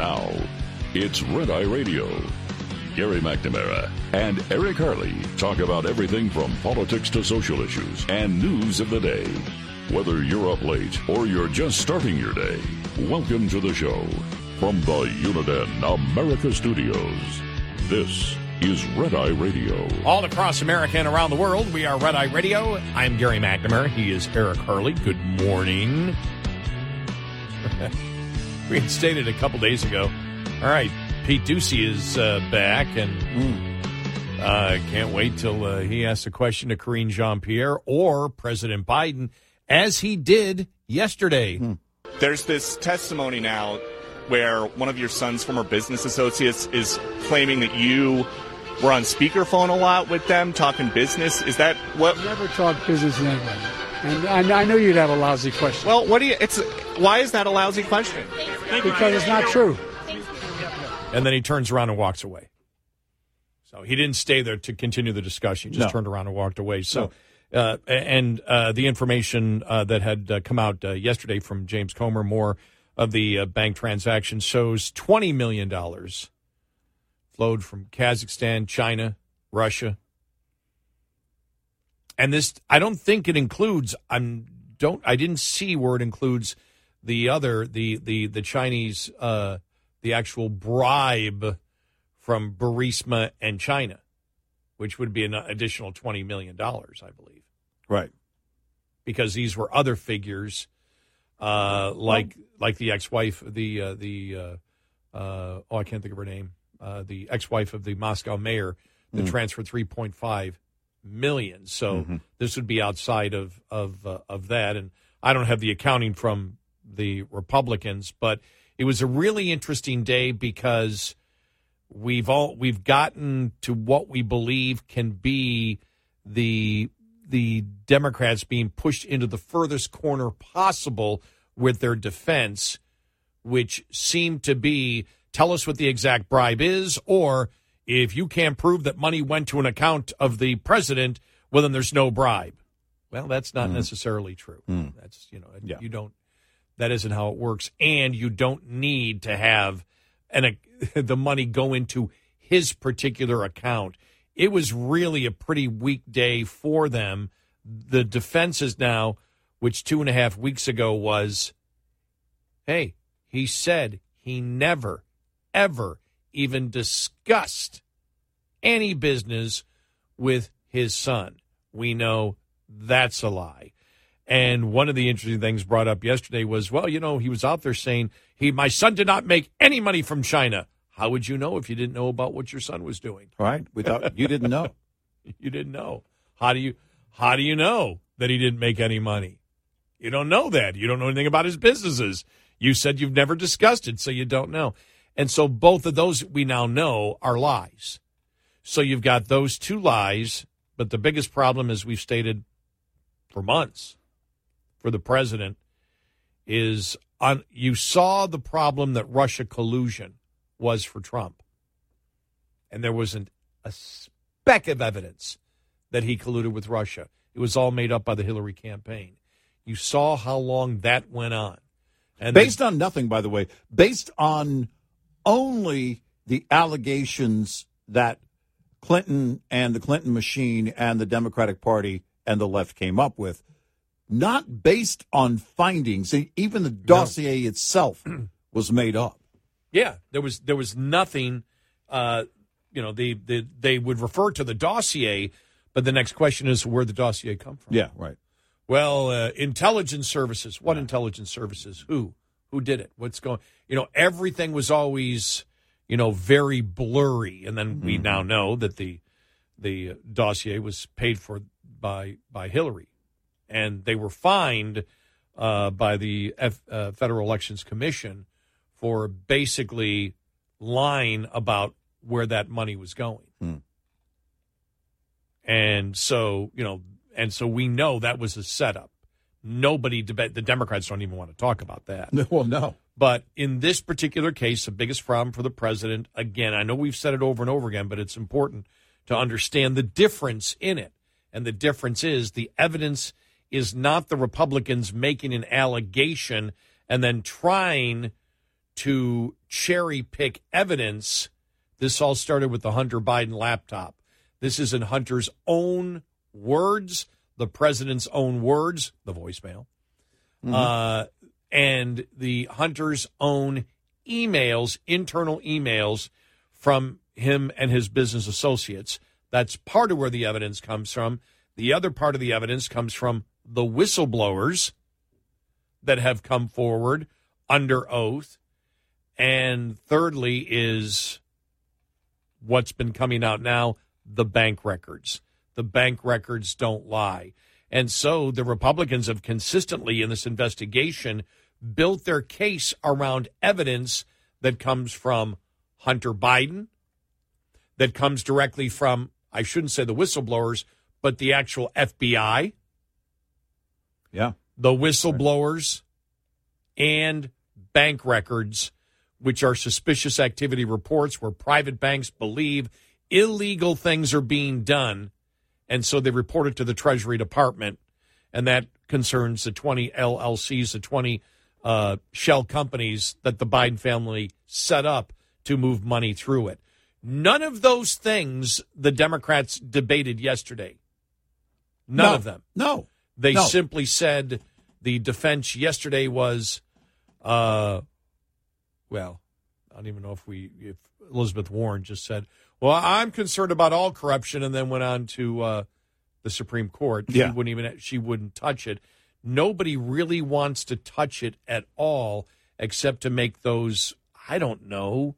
Now, it's Red Eye Radio. Gary McNamara and Eric Harley talk about everything from politics to social issues and news of the day. Whether you're up late or you're just starting your day, welcome to the show. From the Uniden America Studios, this is Red Eye Radio. All across America and around the world, we are Red Eye Radio. I'm Gary McNamara. He is Eric Harley. Good morning. we had stated a couple days ago. All right, Pete Doocy is uh, back, and uh, can't wait till uh, he asks a question to Karine Jean Pierre or President Biden, as he did yesterday. There's this testimony now where one of your son's former business associates is claiming that you were on speakerphone a lot with them talking business. Is that what? Never talk business in anybody. And I, I know you'd have a lousy question. Well, what do you? It's why is that a lousy question? because it's not true. And then he turns around and walks away. So he didn't stay there to continue the discussion. He just No. turned around and walked away. So, uh, and uh, the information uh, that had uh, come out uh, yesterday from James Comer, more of the uh, bank transaction shows $20 million flowed from Kazakhstan, China, Russia. And this, I don't think it includes, I'm don't, I didn't see where it includes the other, the, the, the Chinese, uh, the actual bribe from Burisma and China, which would be an additional $20 million, I believe, Right. because these were other figures, uh, like, like the ex-wife, the, uh, the, uh, uh, oh, I can't think of her name, uh, the ex-wife of the Moscow mayor that transferred 3.5 million. So this would be outside of, of, uh, of that. And I don't have the accounting from the Republicans, but it was a really interesting day because we've all we've gotten to what we believe can be the the Democrats being pushed into the furthest corner possible with their defense, which seemed to be tell us what the exact bribe is, or if you can't prove that money went to an account of the president, well then there's no bribe. Well, that's not hmm. necessarily true. Hmm. That's you know Yeah. you don't that isn't how it works, and you don't need to have an the money go into his particular account. It was really a pretty weak day for them. The defense is now, which two and a half weeks ago was, hey, he said he never, ever even discussed any business with his son. We know that's a lie. And one of the interesting things brought up yesterday was, well, you know, he was out there saying he, my son did not make any money from China. How would you know if you didn't know about what your son was doing? Right. Without you didn't know. You didn't know. How do you, how do you know that he didn't make any money? You don't know that. You don't know anything about his businesses. You said you've never discussed it, so you don't know. And so both of those we now know are lies. So you've got those two lies, but the biggest problem, as we've stated for months, for the president is on. You saw the problem that Russia collusion was for Trump, and there wasn't a speck of evidence that he colluded with Russia. It was all made up by the Hillary campaign. You saw how long that went on, and Based on nothing, by the way, based on only the allegations that Clinton and the Clinton machine and the Democratic Party and the left came up with, not based on findings. Even the dossier no. itself was made up. Yeah, there was there was nothing. Uh, you know, they, they they would refer to the dossier, but the next question is where the dossier come from. Yeah, right. Well, uh, intelligence services. What yeah. intelligence services? Who? Who did it? What's going? You know, everything was always, you know, very blurry. And then we mm-hmm. now know that the the dossier was paid for by by Hillary, and they were fined uh, by the F, uh, Federal Elections Commission for basically lying about where that money was going. Mm. And so, you know, and so we know that was a setup. Nobody, debate, the Democrats don't even want to talk about that. Well, no. But in this particular case, the biggest problem for the president, again, I know we've said it over and over again, but it's important to understand the difference in it. And the difference is the evidence is not the Republicans making an allegation and then trying to cherry pick evidence. This all started with the Hunter Biden laptop. This is in Hunter's own words, the president's own words, the voicemail, mm-hmm. uh, and the Hunter's own emails, internal emails from him and his business associates. That's part of where the evidence comes from. The other part of the evidence comes from the whistleblowers that have come forward under oath and thirdly, is what's been coming out now the bank records. The bank records don't lie. And so the Republicans have consistently in this investigation built their case around evidence that comes from Hunter Biden, that comes directly from, I shouldn't say the whistleblowers, but the actual FBI. Yeah. The whistleblowers and bank records which are suspicious activity reports where private banks believe illegal things are being done. And so they report it to the Treasury Department. And that concerns the 20 LLCs, the 20 uh, shell companies that the Biden family set up to move money through it. None of those things the Democrats debated yesterday. None no, of them. No. They no. simply said the defense yesterday was uh, well, I don't even know if we if Elizabeth Warren just said, "Well, I'm concerned about all corruption," and then went on to uh, the Supreme Court. She yeah. wouldn't even she wouldn't touch it. Nobody really wants to touch it at all, except to make those I don't know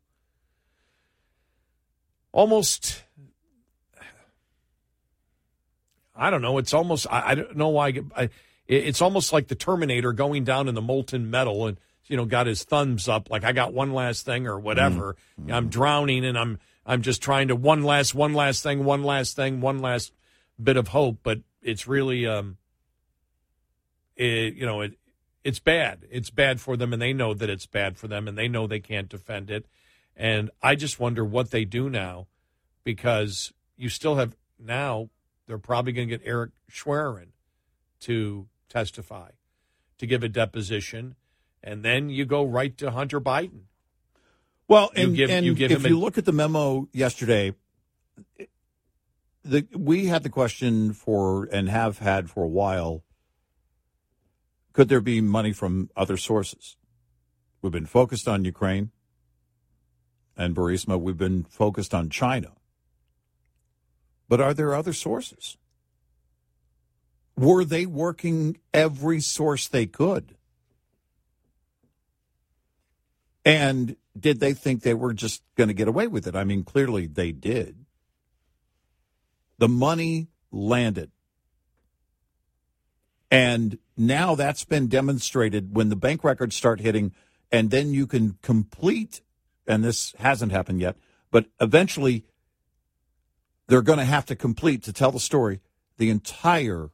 almost. I don't know. It's almost I, I don't know why. I, it's almost like the Terminator going down in the molten metal and you know, got his thumbs up, like I got one last thing or whatever. Mm-hmm. I'm drowning and I'm I'm just trying to one last one last thing, one last thing, one last bit of hope. But it's really, um, it, you know, it it's bad. It's bad for them, and they know that it's bad for them, and they know they can't defend it. And I just wonder what they do now, because you still have now they're probably going to get Eric Schwerin to testify, to give a deposition and then you go right to Hunter Biden. Well, and, give, and you if you look at the memo yesterday, the, we had the question for and have had for a while could there be money from other sources? We've been focused on Ukraine and Burisma. We've been focused on China. But are there other sources? Were they working every source they could? And did they think they were just going to get away with it? I mean, clearly they did. The money landed. And now that's been demonstrated when the bank records start hitting, and then you can complete, and this hasn't happened yet, but eventually they're going to have to complete to tell the story the entire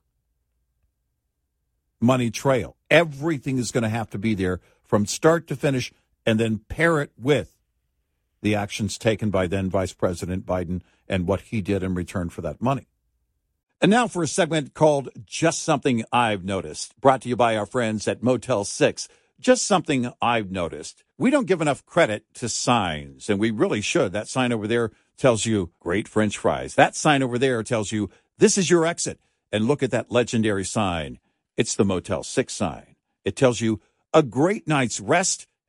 money trail. Everything is going to have to be there from start to finish and then pair it with the actions taken by then Vice President Biden and what he did in return for that money. And now for a segment called Just Something I've Noticed, brought to you by our friends at Motel 6. Just something I've noticed. We don't give enough credit to signs, and we really should. That sign over there tells you great French fries. That sign over there tells you this is your exit. And look at that legendary sign. It's the Motel 6 sign. It tells you a great night's rest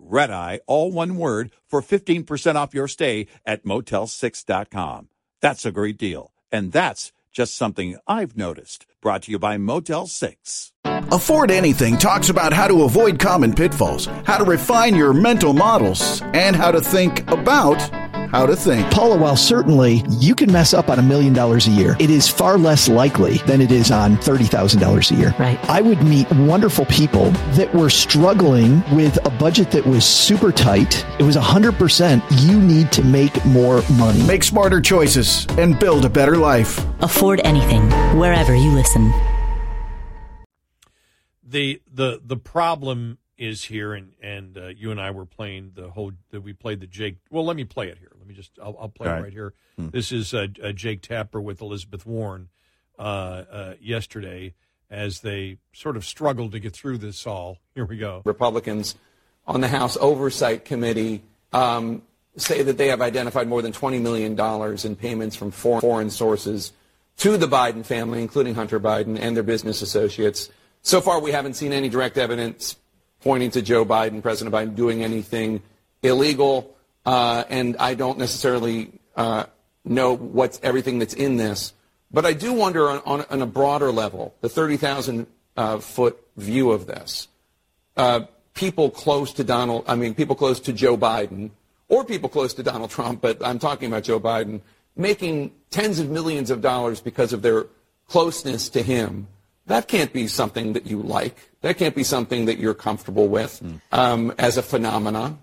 Eye, all one word, for 15% off your stay at motel6.com. That's a great deal. And that's just something I've noticed. Brought to you by Motel 6. Afford Anything talks about how to avoid common pitfalls, how to refine your mental models, and how to think about how to think. Paula, while certainly you can mess up on a million dollars a year, it is far less likely than it is on $30,000 a year. Right. I would meet wonderful people that were struggling with a budget that was super tight. It was 100% you need to make more money. Make smarter choices and build a better life. Afford anything, wherever you listen. The the the problem is here, and and uh, you and I were playing the whole that we played the Jake. Well, let me play it here. Let me just I'll, I'll play All it right. right here. Hmm. This is uh, uh, Jake Tapper with Elizabeth Warren uh, uh, yesterday as they sort of struggled to get through this all. Here we go. Republicans on the House Oversight Committee um, say that they have identified more than $20 million in payments from foreign, foreign sources to the Biden family, including Hunter Biden and their business associates. So far, we haven't seen any direct evidence pointing to Joe Biden, President Biden, doing anything illegal, uh, and I don't necessarily uh, know what's everything that's in this. But I do wonder on, on, on a broader level, the 30,000 uh, foot view of this uh, people close to Donald, I mean, people close to Joe Biden, or people close to Donald Trump, but I'm talking about Joe Biden, making tens of millions of dollars because of their closeness to him. That can't be something that you like. That can't be something that you're comfortable with um, as a phenomenon.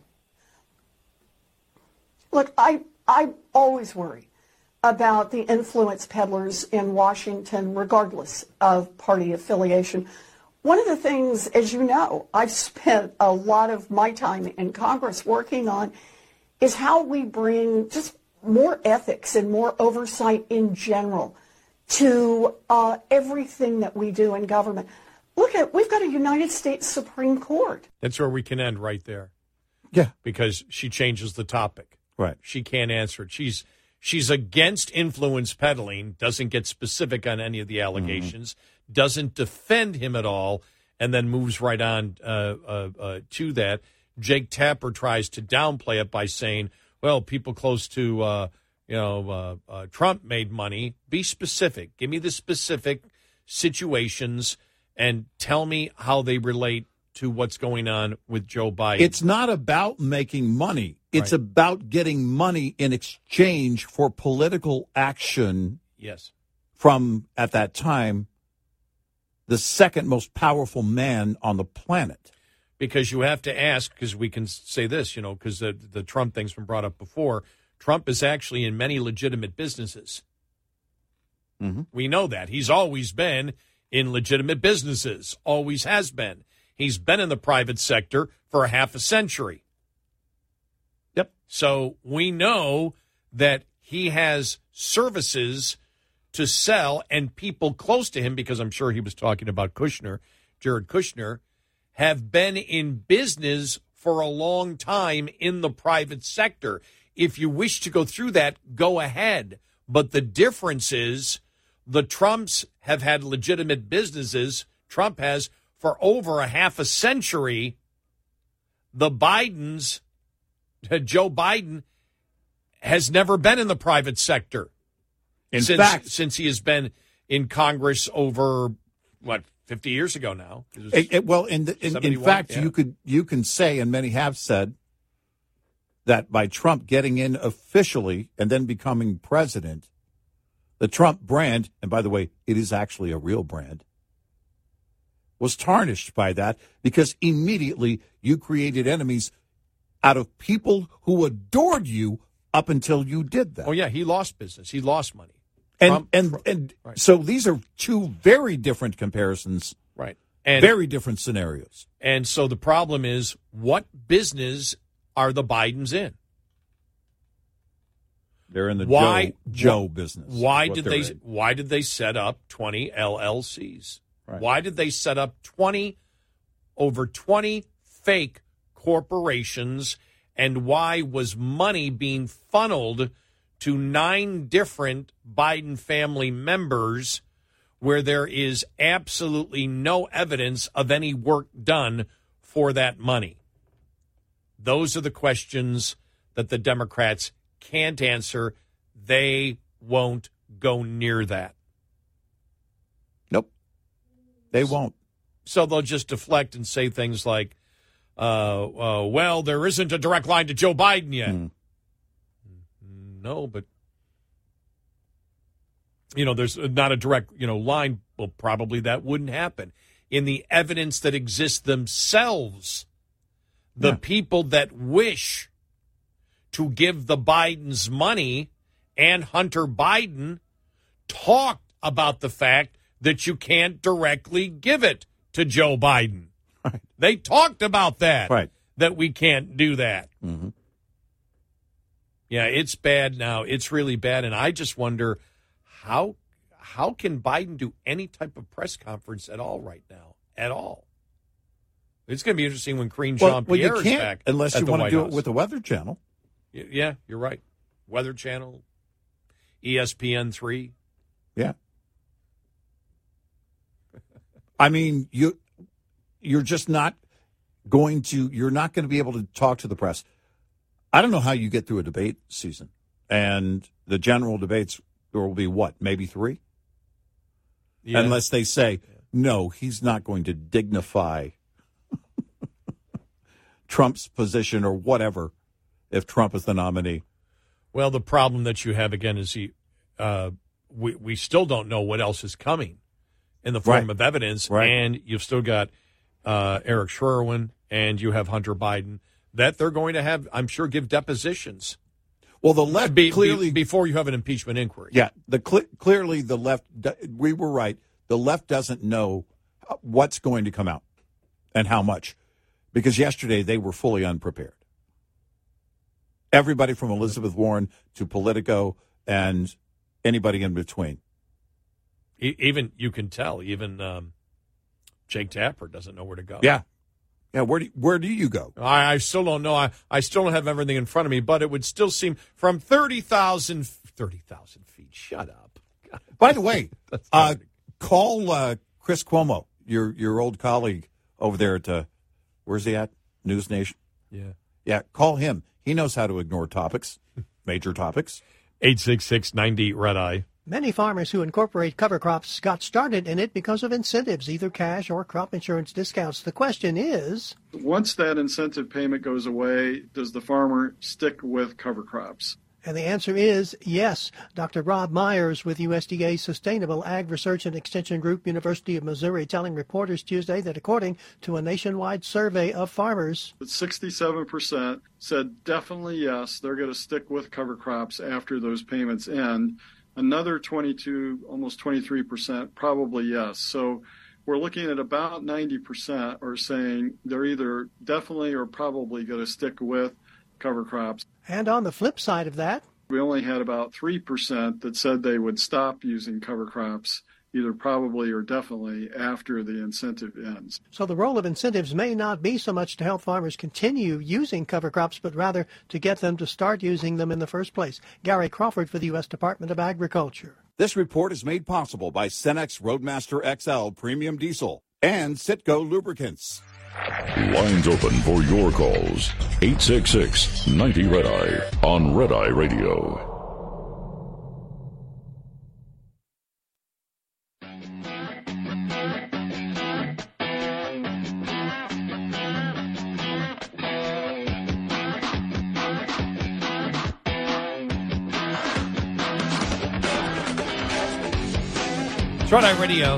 Look, I, I always worry about the influence peddlers in Washington, regardless of party affiliation. One of the things, as you know, I've spent a lot of my time in Congress working on is how we bring just more ethics and more oversight in general to uh, everything that we do in government. Look at, we've got a United States Supreme Court. That's where we can end right there Yeah. because she changes the topic. Right. She can't answer it. She's she's against influence peddling. Doesn't get specific on any of the allegations. Doesn't defend him at all, and then moves right on uh, uh, uh, to that. Jake Tapper tries to downplay it by saying, "Well, people close to uh, you know uh, uh, Trump made money. Be specific. Give me the specific situations and tell me how they relate." To what's going on with Joe Biden. It's not about making money. It's Right. about getting money in exchange for political action yes. from, at that time, the second most powerful man on the planet. because you have to ask because we can say this you know because the, the trump thing's been brought up before trump is actually in many legitimate businesses Mhm. we know that he's always been in legitimate businesses always has been he's been in the private sector for a half a century. So we know that he has services to sell and people close to him because i'm sure he was talking about kushner jared kushner have been in business for a long time in the private sector. If you wish to go through that, go ahead. But the difference is the Trumps have had legitimate businesses. Trump has for over a half a century. The Bidens, Uh, Joe Biden, has never been in the private sector In since, fact, since he has been in Congress over what 50 years ago now. It It- it- well, in, the, in, in fact, yeah. you could you can say, and many have said, that by Trump getting in officially and then becoming president, the Trump brand, and by the way, it is actually a real brand, was tarnished by that because immediately you created enemies out of people who adored you up until you did that. Oh yeah, he lost business. He lost money. And and and right. so these are two very different comparisons, right. And very different scenarios. and so the problem is what business are the Bidens in? They're in the Why- Joe, Joe business. Why did they in. why did they set up 20 LLCs? Right. Why did they set up 20 over 20 fake corporations and why was money being funneled to nine different Biden family members where there is absolutely no evidence of any work done for that money? Those are the questions that the Democrats can't answer. They won't go near that. Nope. They won't. So they'll just deflect and say things like, uh, uh, well, there isn't a direct line to Joe Biden yet. Hmm. No, but, you know, there's not a direct, you know, line. Well, probably that wouldn't happen. In the evidence that exists themselves, the Yeah. people that wish to give the Bidens money and Hunter Biden talked about the fact that you can't directly give it to Joe Biden. Right. They talked about that. Right. That we can't do that. Mm-hmm. Yeah, it's bad now. It's really bad, and I just wonder how how can Biden do any type of press conference at all right now? At all. It's going to be interesting when Karine Well, Jean well, Pierre you is back. unless you want to do House. it with the Weather Channel. Yeah, you're right. Weather Channel, ESPN three. Yeah. I mean, you you're just not going to you're not going to be able to talk to the press. I don't know how you get through a debate season. And the general debates there will be what, maybe 3? Yeah. Unless they say, "No, he's not going to dignify Trump's position or whatever if Trump is the nominee." Well, the problem that you have again is he, uh, we we still don't know what else is coming in the form Right. of evidence, Right. and you've still got uh, Eric Schwerin and you have Hunter Biden that they're going to have, I'm sure, give depositions Well, the left be, clearly be- before you have an impeachment inquiry. Yeah, the cle clearly the left. We were right. The left doesn't know what's going to come out and how much, because yesterday they were fully unprepared. Everybody from Elizabeth Warren to Politico and anybody in between. Even you can tell, even um, Jake Tapper doesn't know where to go. Yeah, yeah. Where do where do you go? I, I still don't know. I, I still don't have everything in front of me, but it would still seem from 30,000 30,000 feet. Shut up. By the way, uh, call uh, Chris Cuomo, your your old colleague over there at uh, where's he at? News Nation. yeah. Yeah, call him. He knows how to ignore topics, major topics. 866 90 Red Eye. Many farmers who incorporate cover crops got started in it because of incentives, either cash or crop insurance discounts. The question is Once that incentive payment goes away, does the farmer stick with cover crops? And the answer is yes. Dr. Rob Myers with USDA Sustainable Ag Research and Extension Group, University of Missouri, telling reporters Tuesday that according to a nationwide survey of farmers, 67% said definitely yes, they're going to stick with cover crops after those payments end. Another 22, almost 23% probably yes. So we're looking at about 90% are saying they're either definitely or probably going to stick with cover crops. and on the flip side of that, We only had about 3% that said they would stop using cover crops, either probably or definitely after the incentive ends. so the role of incentives may not be so much to help farmers continue using cover crops, but rather to get them to start using them in the first place. Gary Crawford for the U.S. Department of Agriculture. This report is made possible by Cenex Roadmaster XL Premium Diesel and Sitco Lubricants. Lines open for your calls. 866 90 Red Eye on Red Eye Radio. Eye Radio.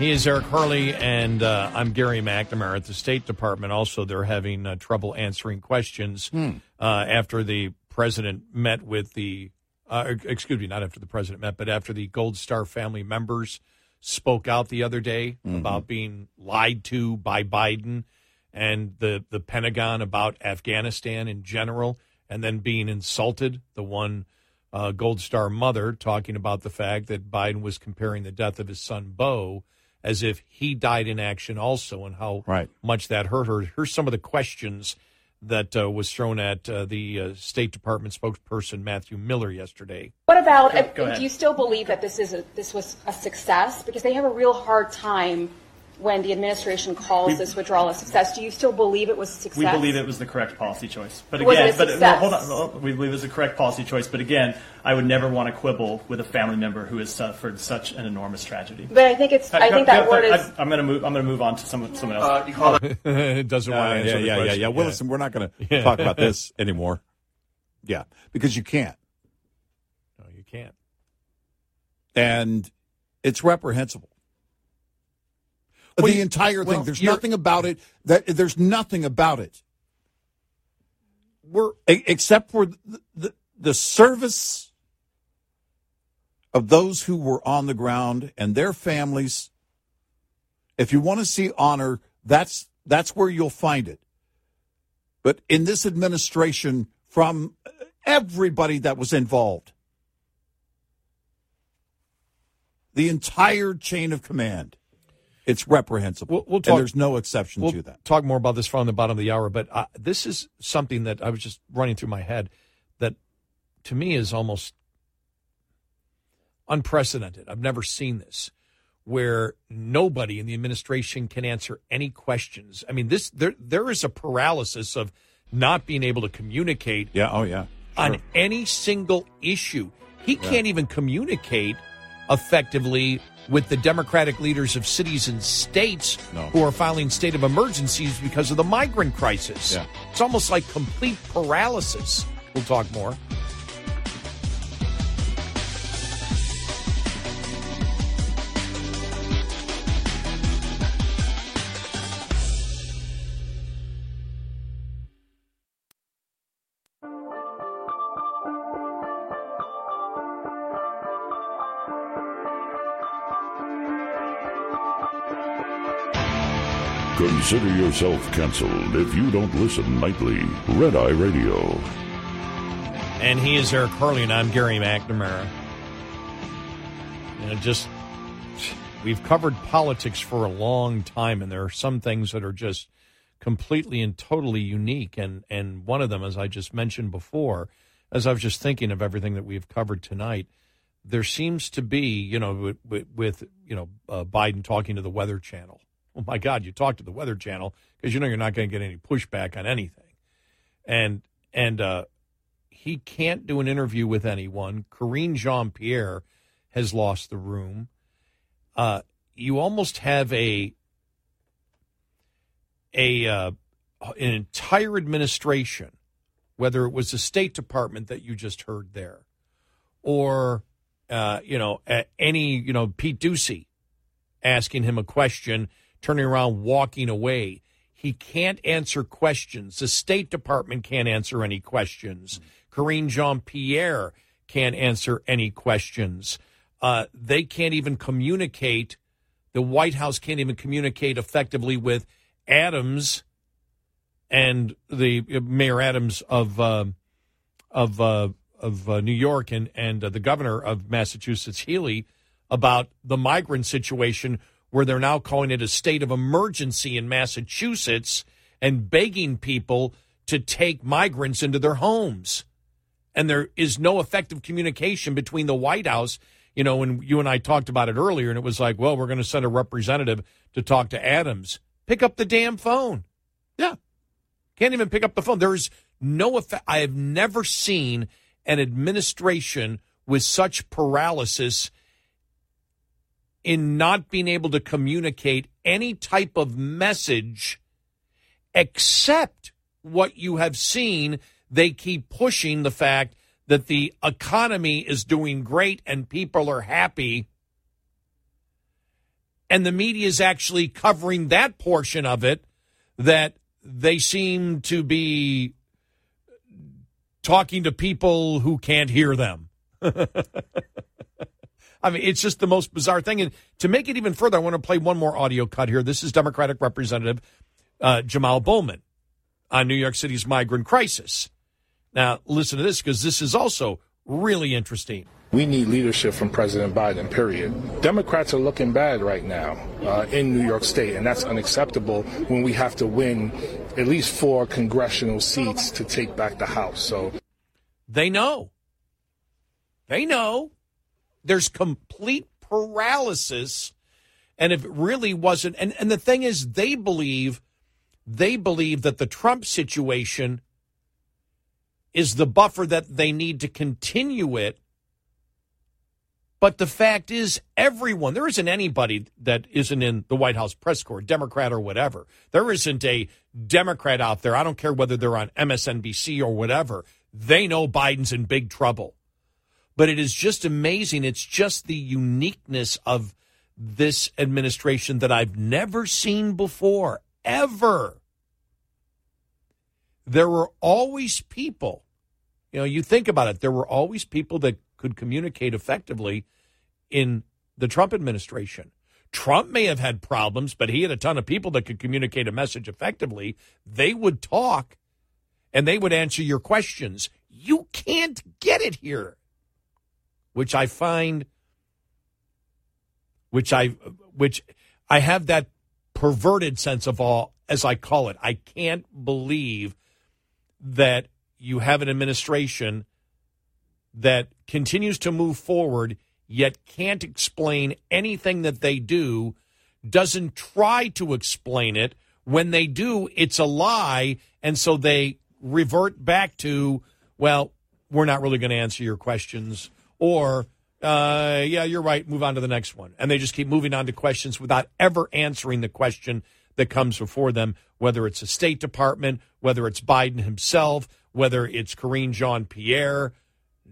He is Eric Harley, and uh, I'm Gary McNamara at the State Department. Also, they're having uh, trouble answering questions uh, after the president met with the, uh, excuse me, not after the president met, but after the Gold Star family members spoke out the other day about being lied to by Biden and the, the Pentagon about Afghanistan in general, and then being insulted. The one uh, Gold Star mother talking about the fact that Biden was comparing the death of his son Beau as if he died in action also, and how Right. much that hurt her. Here's some of the questions that uh, was thrown at uh, the uh, State Department spokesperson Matthew Miller yesterday. What about? Go- go uh, do you still believe that this is a, this was a success? Because they have a real hard time when the administration calls We- this withdrawal a success. Do you still believe it was a success? We believe it was the correct policy choice. But Was it again, a but success? hold on, hold on. we believe it was the correct policy choice. But again, I would never want to quibble with a family member who has suffered such an enormous tragedy. But I think it's. I think that word is. I'm going to move. I'm going to move on to someone, someone else. You call it doesn't Uh, want to answer yeah, the yeah, yeah, question. yeah. Well, listen, we're not going to talk about this anymore. Yeah, because you can't. No, you can't. And it's reprehensible. Well, the entire thing. well, there's nothing about it that there's nothing about it. We're except for the, the, the service of those who were on the ground and their families. If you want to see honor, that's that's where you'll find it. But in this administration, from everybody that was involved, the entire chain of command, it's reprehensible. We'll, we'll and talk, there's no exception we'll to that. Talk more about this from the bottom of the hour, but uh, this is something that I was just running through my head that to me is almost unprecedented. I've never seen this where nobody in the administration can answer any questions. I mean, this there there is a paralysis of not being able to communicate Yeah. Oh, yeah. on any single issue. He Yeah. can't even communicate effectively with the Democratic leaders of cities and states No. who are filing state of emergencies because of the migrant crisis. Yeah. It's almost like complete paralysis. We'll talk more. Consider yourself canceled if you don't listen nightly. Red Eye Radio. And he is Eric Harley, and I'm Gary McNamara. You know, just we've covered politics for a long time, and there are some things that are just completely and totally unique. And and one of them, as I just mentioned before, as I was just thinking of everything that we've covered tonight, there seems to be, you know, with, with, with you know uh, Biden talking to the Weather Channel. Oh my God, you talk to the Weather Channel because you know you're not going to get any pushback on anything, and and uh, he can't do an interview with anyone. Karine Jean Pierre has lost the room. Uh, you almost have a a uh, an entire administration, whether it was the State Department that you just heard there, or uh, you know any you know Pete Doocy asking him a question, turning around, walking away. He can't answer questions. The State Department can't answer any questions. Karine Jean Pierre can't answer any questions. Uh, they can't even communicate. The White House can't even communicate effectively with Adams and the uh, Mayor Adams of uh, of uh, of uh, New York and and uh, the governor of Massachusetts Healey about the migrant situation where they're now calling it a state of emergency in Massachusetts and begging people to take migrants into their homes. And there is no effective communication between the White House. You know, when you and I talked about it earlier, and it was like, well, we're going to send a representative to talk to Adams. Pick up the damn phone. Yeah. Can't even pick up the phone. There's no effect. I have never seen an administration with such paralysis in not being able to communicate any type of message except what you have seen. They keep pushing the fact that the economy is doing great and people are happy. and the media is actually covering that portion of it that they seem to be talking to people who can't hear them. I mean, it's just the most bizarre thing. And to make it even further, I want to play one more audio cut here. This is Democratic Representative uh, Jamal Bowman on New York City's migrant crisis. Now, listen to this because this is also really interesting. We need leadership from President Biden, period. Democrats are looking bad right now uh, in New York State, and that's unacceptable when we have to win at least four congressional seats to take back the House. So they know. They know. There's complete paralysis. And if it really wasn't, and, and the thing is, they believe, they believe that the Trump situation is the buffer that they need to continue it but the fact is, everyone, there isn't anybody that isn't in the White House press corps, Democrat or whatever. There isn't a Democrat out there. I don't care whether they're on MSNBC or whatever. They know Biden's in big trouble. But it is just amazing. It's just the uniqueness of this administration that I've never seen before, ever. There were always people, you know, you think about it, there were always people that could communicate effectively in the Trump administration. Trump may have had problems, but he had a ton of people that could communicate a message effectively. They would talk and they would answer your questions. You can't get it here, which I find, which I, which I have that perverted sense of awe, as I call it. I can't believe that you have an administration that continues to move forward yet can't explain anything that they do, doesn't try to explain it. When they do, it's a lie. And so they revert back to, well, we're not really going to answer your questions. Or, uh, yeah, you're right. Move on to the next one. And they just keep moving on to questions without ever answering the question that comes before them, whether it's the State Department, whether it's Biden himself, whether it's Karine Jean Pierre,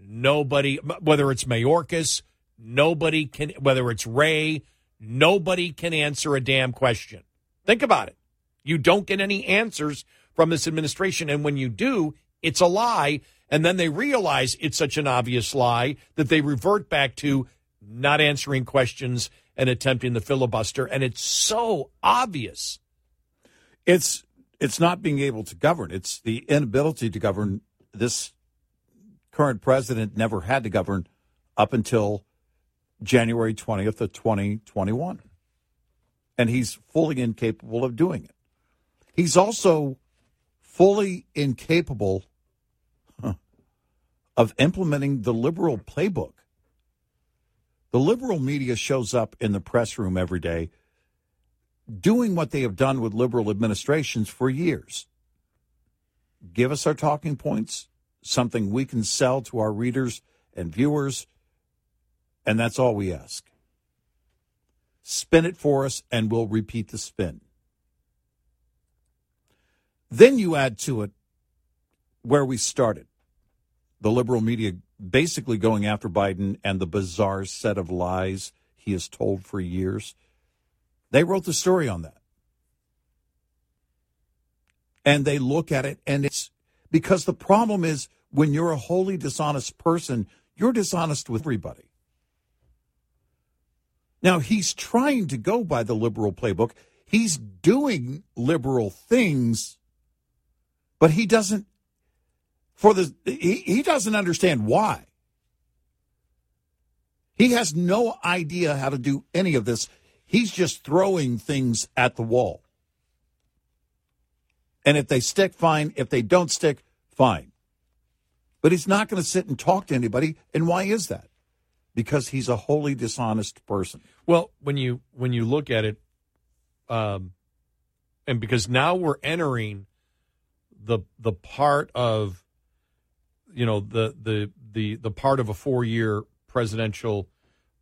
Nobody, whether it's Mayorkas, nobody can, whether it's Wray, nobody can answer a damn question. Think about it. You don't get any answers from this administration. And when you do, it's a lie. And then they realize it's such an obvious lie that they revert back to not answering questions and attempting the filibuster. And it's so obvious. It's it's not being able to govern. It's the inability to govern this current president never had to govern up until January 20th of 2021. And he's fully incapable of doing it. He's also fully incapable of implementing the liberal playbook. The liberal media shows up in the press room every day doing what they have done with liberal administrations for years. Give us our talking points, something we can sell to our readers and viewers, and that's all we ask. Spin it for us, and we'll repeat the spin. Then you add to it where we started the liberal media basically going after Biden and the bizarre set of lies he has told for years. They wrote the story on that. And they look at it, and it's because the problem is when you're a wholly dishonest person, you're dishonest with everybody. Now, he's trying to go by the liberal playbook. He's doing liberal things, but he doesn't for the he, he doesn't understand why. He has no idea how to do any of this. He's just throwing things at the wall. And if they stick, fine. If they don't stick, fine. But he's not going to sit and talk to anybody. And why is that? Because he's a wholly dishonest person. Well, when you when you look at it, um, and because now we're entering the the part of you know the the the the part of a four year presidential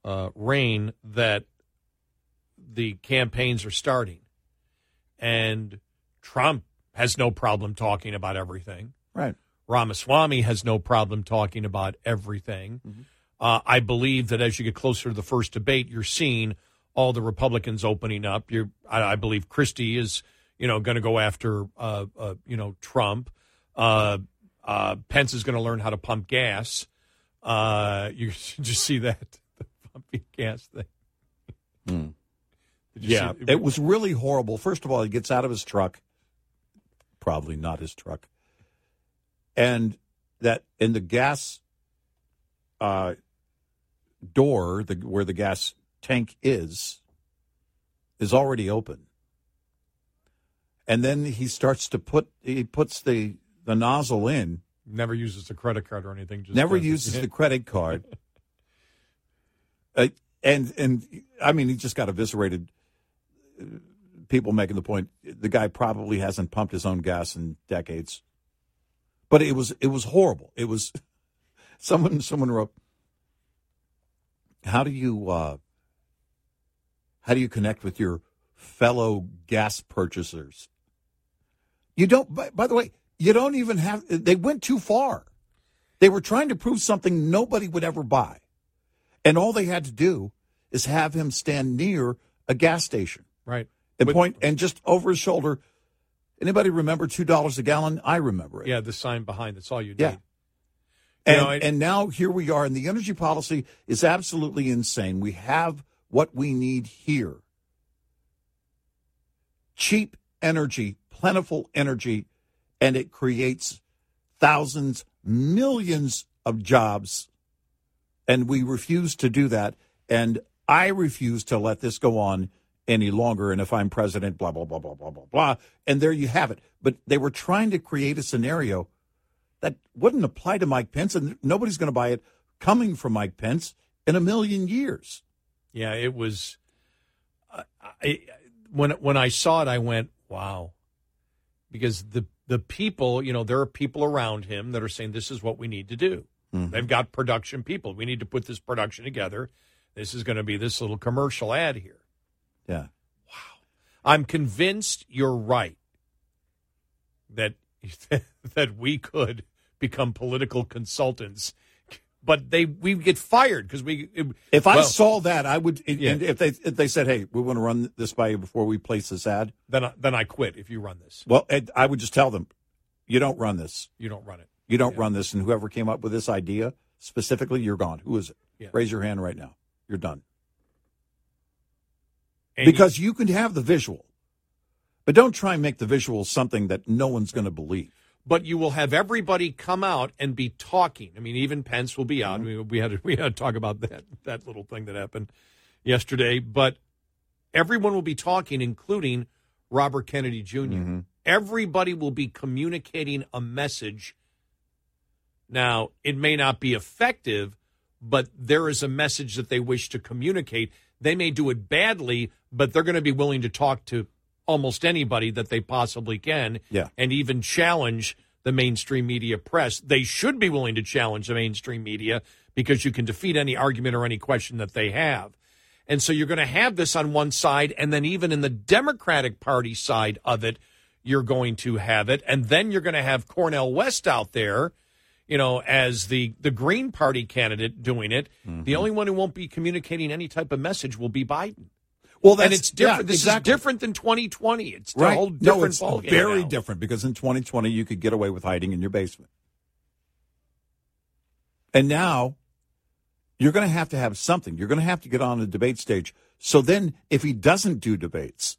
uh, reign that the campaigns are starting, and Trump has no problem talking about everything. Right. Ramaswamy has no problem talking about everything. Mm-hmm. Uh, I believe that as you get closer to the first debate, you're seeing all the Republicans opening up. You, I, I believe Christie is, you know, going to go after, uh, uh, you know, Trump. Uh, Pence is going to learn how to pump gas. Uh, you just see that the pumping gas thing. You Yeah, see- it was really horrible. First of all, he gets out of his truck, probably not his truck, and that in the gas uh, door, the where the gas tank is, is already open. And then he starts to put he puts the the nozzle in. Never uses the credit card or anything. Just never it. uses the credit card. uh, and and I mean, he just got eviscerated. People making the point the guy probably hasn't pumped his own gas in decades. But it was it was horrible. It was someone someone wrote, "How do you uh, how do you connect with your fellow gas purchasers?" You don't. By, by the way, you don't even have. They went too far. They were trying to prove something nobody would ever buy, and all they had to do is have him stand near a gas station Right. and point and just over his shoulder. Anybody remember two dollars a gallon? I remember it. Yeah, the sign behind. That's all you need. Yeah. You And, know, I- and now here we are, and the energy policy is absolutely insane. We have what we need here cheap energy, plentiful energy, and it creates thousands, millions of jobs. And we refuse to do that. And I refuse to let this go on any longer. And if I'm president, blah, blah, blah, blah, blah, blah, blah. And there you have it. But they were trying to create a scenario that wouldn't apply to Mike Pence, and nobody's going to buy it coming from Mike Pence in a million years. Yeah, it was. Uh, I, I, when when I saw it, I went, "Wow," because the the people, you know, there are people around him that are saying this is what we need to do. Mm-hmm. They've got production people. We need to put this production together. This is going to be this little commercial ad here. Yeah. Wow. I'm convinced you're right that that we could become political consultants, but they we get fired because we. If I saw that, I would. Yeah. If they if they said, "Hey, we want to run this by you before we place this ad," then I, then I quit. If you run this, well, I would just tell them, "You don't run this. you don't run it. You don't run this." And whoever came up with this idea specifically, you're gone. Who is it? Yeah. Raise your hand right now. You're done. And because you can have the visual, but don't try and make the visual something that no one's going to believe. But you will have everybody come out and be talking. I mean, even Pence will be out. Mm-hmm. Mean, we had to, we had to talk about that that little thing that happened yesterday. But everyone will be talking, including Robert Kennedy junior Mm-hmm. Everybody will be communicating a message. Now, it may not be effective, but there is a message that they wish to communicate. They may do it badly, but they're going to be willing to talk to almost anybody that they possibly can Yeah. and even challenge the mainstream media press. They should be willing to challenge the mainstream media because you can defeat any argument or any question that they have. And so you're going to have this on one side, and then even in the Democratic Party side of it, you're going to have it. And then you're going to have Cornel West out there, you know, as the, the Green Party candidate doing it. Mm-hmm. The only one who won't be communicating any type of message will be Biden. Well, and it's different. yeah, this exactly. is different than 2020. It's a right? whole different no, it's ballgame very now. different because in 2020 you could get away with hiding in your basement, and now you're going to have to have something. You're going to have to get on the debate stage. So then, if he doesn't do debates,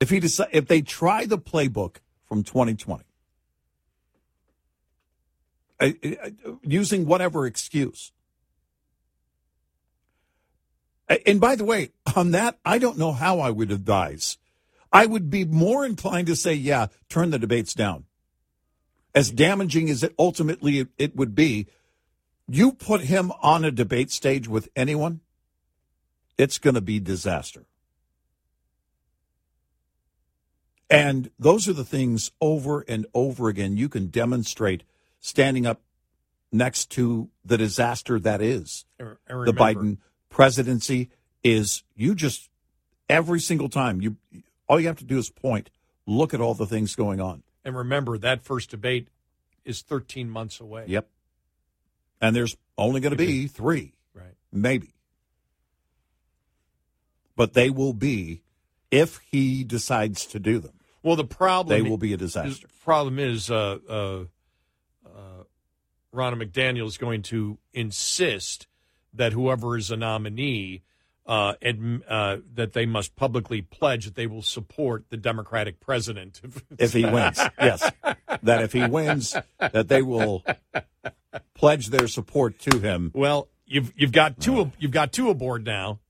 if he decide, if they try the playbook from 2020, uh, uh, using whatever excuse. And by the way, on that, I don't know how I would advise. I would be more inclined to say, yeah, turn the debates down. As damaging as it ultimately it, would be, you put him on a debate stage with anyone, it's going to be disaster. And those are the things over and over again you can demonstrate standing up next to the disaster that is er, And the Biden presidency is you just every single time you all you have to do is point look at all the things going on And remember, that first debate is 13 months away. yep and there's only going to be three Right. maybe but they will be if he decides to do them. Well, the problem They will be a disaster. The problem is, uh, uh, uh, Ronna McDaniel is going to insist that whoever is a nominee, uh, uh, that they must publicly pledge that they will support the Democratic president If he wins, yes, that if he wins, that they will pledge their support to him. Well, you've you've got two you've got two aboard now.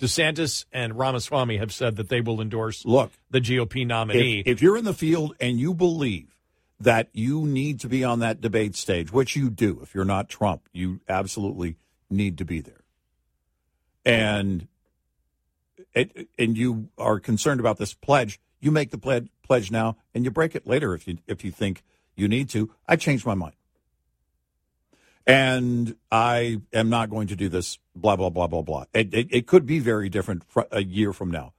DeSantis and Ramaswamy have said that they will endorse Look, the GOP nominee. If, if you're in the field and you believe that you need to be on that debate stage, which you do, if you're not Trump, you absolutely need to be there. And it, and you are concerned about this pledge, you make the pledge pledge now and you break it later if you if you think you need to. I changed my mind. And I am not going to do this, blah, blah, blah, blah, blah. It, it, it could be very different a year from now.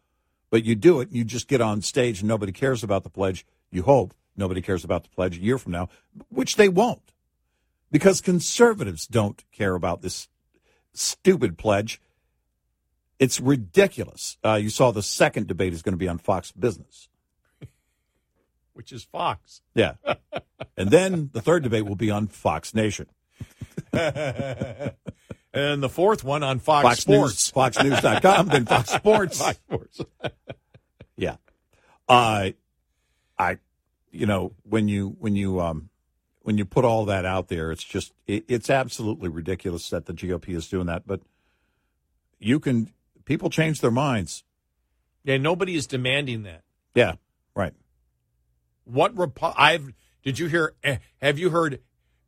But you do it, you just get on stage and nobody cares about the pledge. You hope nobody cares about the pledge a year from now, which they won't. Because conservatives don't care about this stupid pledge. It's ridiculous. Uh, you saw the second debate is going to be on Fox Business. which is Fox. Yeah. and then the third debate will be on Fox Nation. and the fourth one on Fox, Fox Sports. News, FoxNews.com, then Fox Sports. Fox Sports. Yeah. Uh, I, you know, when you, when you, um, when you put all that out there, it's just, it, it's absolutely ridiculous that the GOP is doing that. But you can, people change their minds. Yeah, nobody is demanding that. Yeah. Right. What Repu- I've did you hear? eh, Have you heard?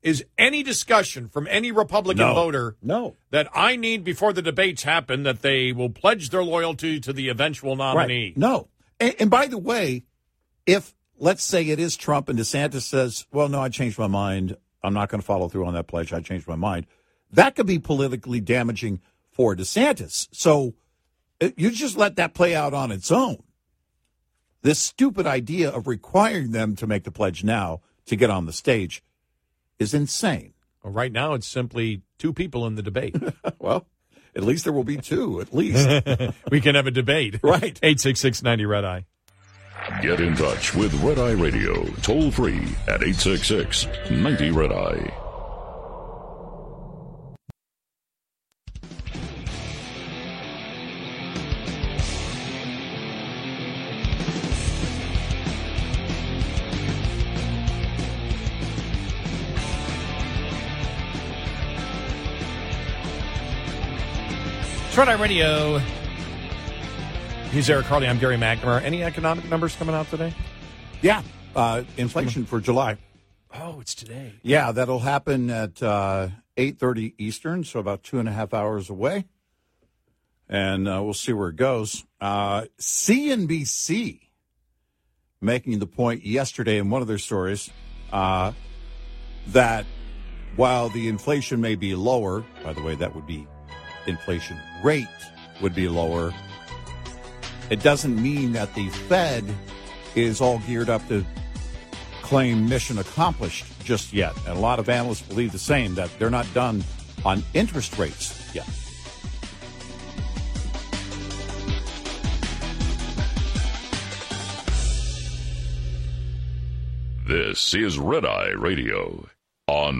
Is any discussion from any Republican No. voter No. that I need before the debates happen that they will pledge their loyalty to the eventual nominee? Right. No. And, and by the way, if let's say it is Trump and DeSantis says, well, no, I changed my mind. I'm not going to follow through on that pledge. I changed my mind. That could be politically damaging for DeSantis. So uh, you just let that play out on its own. This stupid idea of requiring them to make the pledge now to get on the stage is insane. Well, right now, it's simply two people in the debate. well, at least there will be two, at least. we can have a debate. Right. 866 90 Red Eye. Get in touch with Red Eye Radio, toll free at 866 90 Red Eye. Red Eye Radio. He's Eric Harley. I'm Gary McNamara. Any economic numbers coming out today? Yeah. Uh, inflation for July. Oh, it's today. Yeah, that'll happen at uh, eight thirty Eastern, so about two and a half hours away, and uh, we'll see where it goes. Uh, CNBC making the point yesterday in one of their stories uh, that while the inflation may be lower, by the way, that would be inflation rate would be lower. It doesn't mean that the Fed is all geared up to claim mission accomplished just yet. And a lot of analysts believe the same, that they're not done on interest rates yet. This is Red Eye Radio on